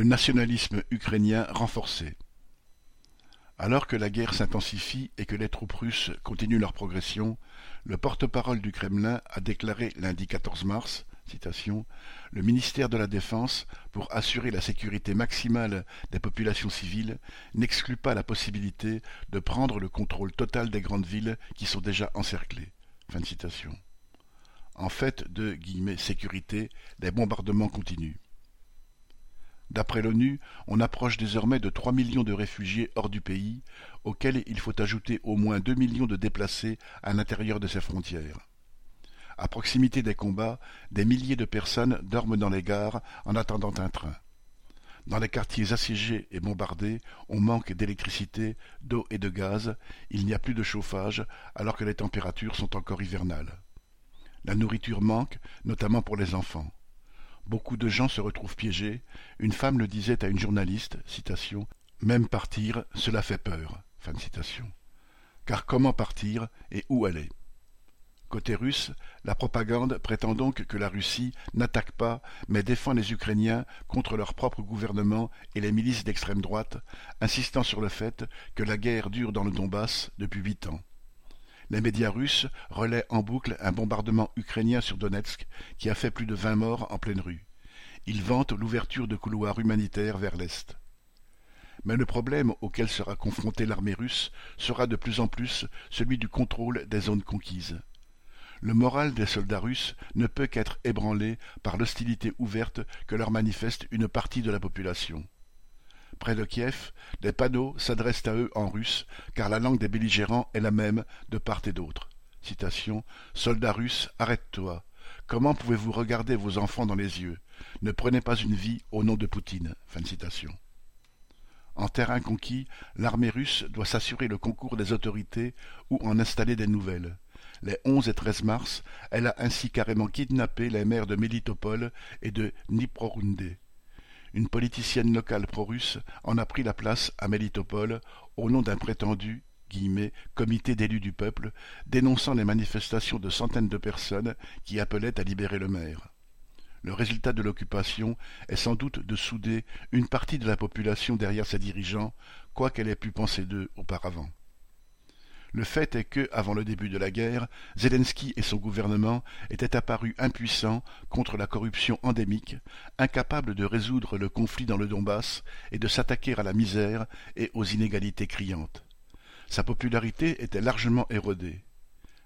Le nationalisme ukrainien renforcé. Alors que la guerre s'intensifie et que les troupes russes continuent leur progression, le porte-parole du Kremlin a déclaré lundi 14 mars Le ministère de la Défense, pour assurer la sécurité maximale des populations civiles, n'exclut pas la possibilité de prendre le contrôle total des grandes villes qui sont déjà encerclées. En fait de « sécurité », les bombardements continuent. D'après l'ONU, on approche désormais de 3 millions de réfugiés hors du pays, auxquels il faut ajouter au moins 2 millions de déplacés à l'intérieur de ses frontières. À proximité des combats, des milliers de personnes dorment dans les gares en attendant un train. Dans les quartiers assiégés et bombardés, on manque d'électricité, d'eau et de gaz, il n'y a plus de chauffage alors que les températures sont encore hivernales. La nourriture manque, notamment pour les enfants. Beaucoup de gens se retrouvent piégés. Une femme le disait à une journaliste, Même partir, cela fait peur. Car comment partir et où aller? Côté russe, la propagande prétend donc que la Russie n'attaque pas, mais défend les Ukrainiens contre leur propre gouvernement et les milices d'extrême droite, insistant sur le fait que la guerre dure dans le Donbass depuis huit ans. Les médias russes relaient en boucle un bombardement ukrainien sur Donetsk qui a fait plus de vingt morts en pleine rue. Ils vantent l'ouverture de couloirs humanitaires vers l'Est. Mais le problème auquel sera confrontée l'armée russe sera de plus en plus celui du contrôle des zones conquises. Le moral des soldats russes ne peut qu'être ébranlé par l'hostilité ouverte que leur manifeste une partie de la population. Près de Kiev, des panneaux s'adressent à eux en russe, car la langue des belligérants est la même de part et d'autre. Citation Soldats russes, arrête-toi. Comment pouvez-vous regarder vos enfants dans les yeux? Ne prenez pas une vie au nom de Poutine. Fin citation. En terrain conquis, l'armée russe doit s'assurer le concours des autorités ou en installer des nouvelles. Les 11 et 13 mars, elle a ainsi carrément kidnappé les maires de Melitopol et de une politicienne locale pro-russe en a pris la place à Melitopol au nom d'un prétendu comité d'élus du peuple, dénonçant les manifestations de centaines de personnes qui appelaient à libérer le maire. Le résultat de l'occupation est sans doute de souder une partie de la population derrière ses dirigeants, quoi qu'elle ait pu penser d'eux auparavant. Le fait est que, avant le début de la guerre, Zelensky et son gouvernement étaient apparus impuissants contre la corruption endémique, incapables de résoudre le conflit dans le Donbass et de s'attaquer à la misère et aux inégalités criantes. Sa popularité était largement érodée.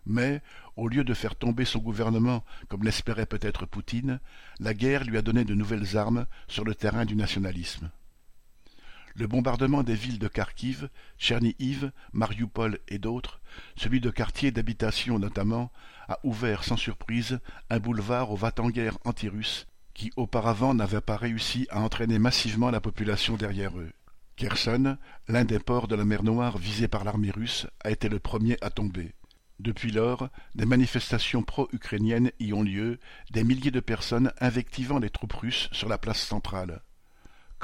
Mais, au lieu de faire tomber son gouvernement, comme l'espérait peut-être Poutine, la guerre lui a donné de nouvelles armes sur le terrain du nationalisme. Le bombardement des villes de Kharkiv, Tchernihiv, Mariupol et d'autres, celui de quartiers d'habitation notamment, a ouvert sans surprise un boulevard aux va-t-en-guerre anti-russes qui auparavant n'avaient pas réussi à entraîner massivement la population derrière eux. Kherson, l'un des ports de la mer Noire visés par l'armée russe, a été le premier à tomber. Depuis lors, des manifestations pro-ukrainiennes y ont lieu, des milliers de personnes invectivant les troupes russes sur la place centrale.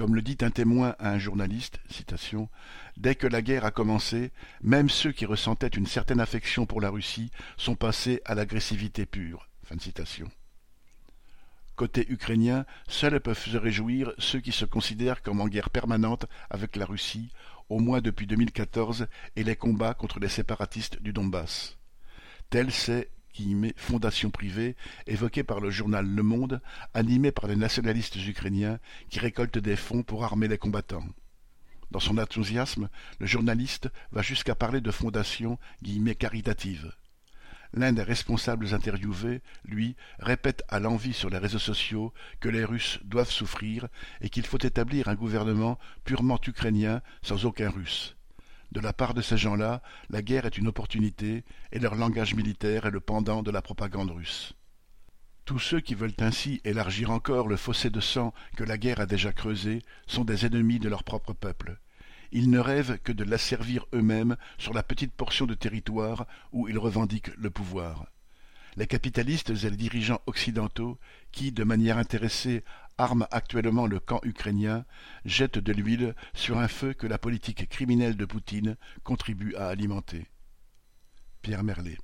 Comme le dit un témoin à un journaliste, Dès que la guerre a commencé, même ceux qui ressentaient une certaine affection pour la Russie sont passés à l'agressivité pure. Côté ukrainien, seuls peuvent se réjouir ceux qui se considèrent comme en guerre permanente avec la Russie, au moins depuis 2014 et les combats contre les séparatistes du Donbass. Tel c'est fondation privée, évoquée par le journal Le Monde, animée par les nationalistes ukrainiens qui récoltent des fonds pour armer les combattants. Dans son enthousiasme, le journaliste va jusqu'à parler de fondation caritative. L'un des responsables interviewés, lui, répète à l'envi sur les réseaux sociaux que les Russes doivent souffrir et qu'il faut établir un gouvernement purement ukrainien sans aucun Russe. De la part de ces gens-là, la guerre est une opportunité, et leur langage militaire est le pendant de la propagande russe. Tous ceux qui veulent ainsi élargir encore le fossé de sang que la guerre a déjà creusé sont des ennemis de leur propre peuple. Ils ne rêvent que de l'asservir eux-mêmes sur la petite portion de territoire où ils revendiquent le pouvoir les capitalistes et les dirigeants occidentaux qui, de manière intéressée, arment actuellement le camp ukrainien, jettent de l'huile sur un feu que la politique criminelle de Poutine contribue à alimenter. Pierre Merlet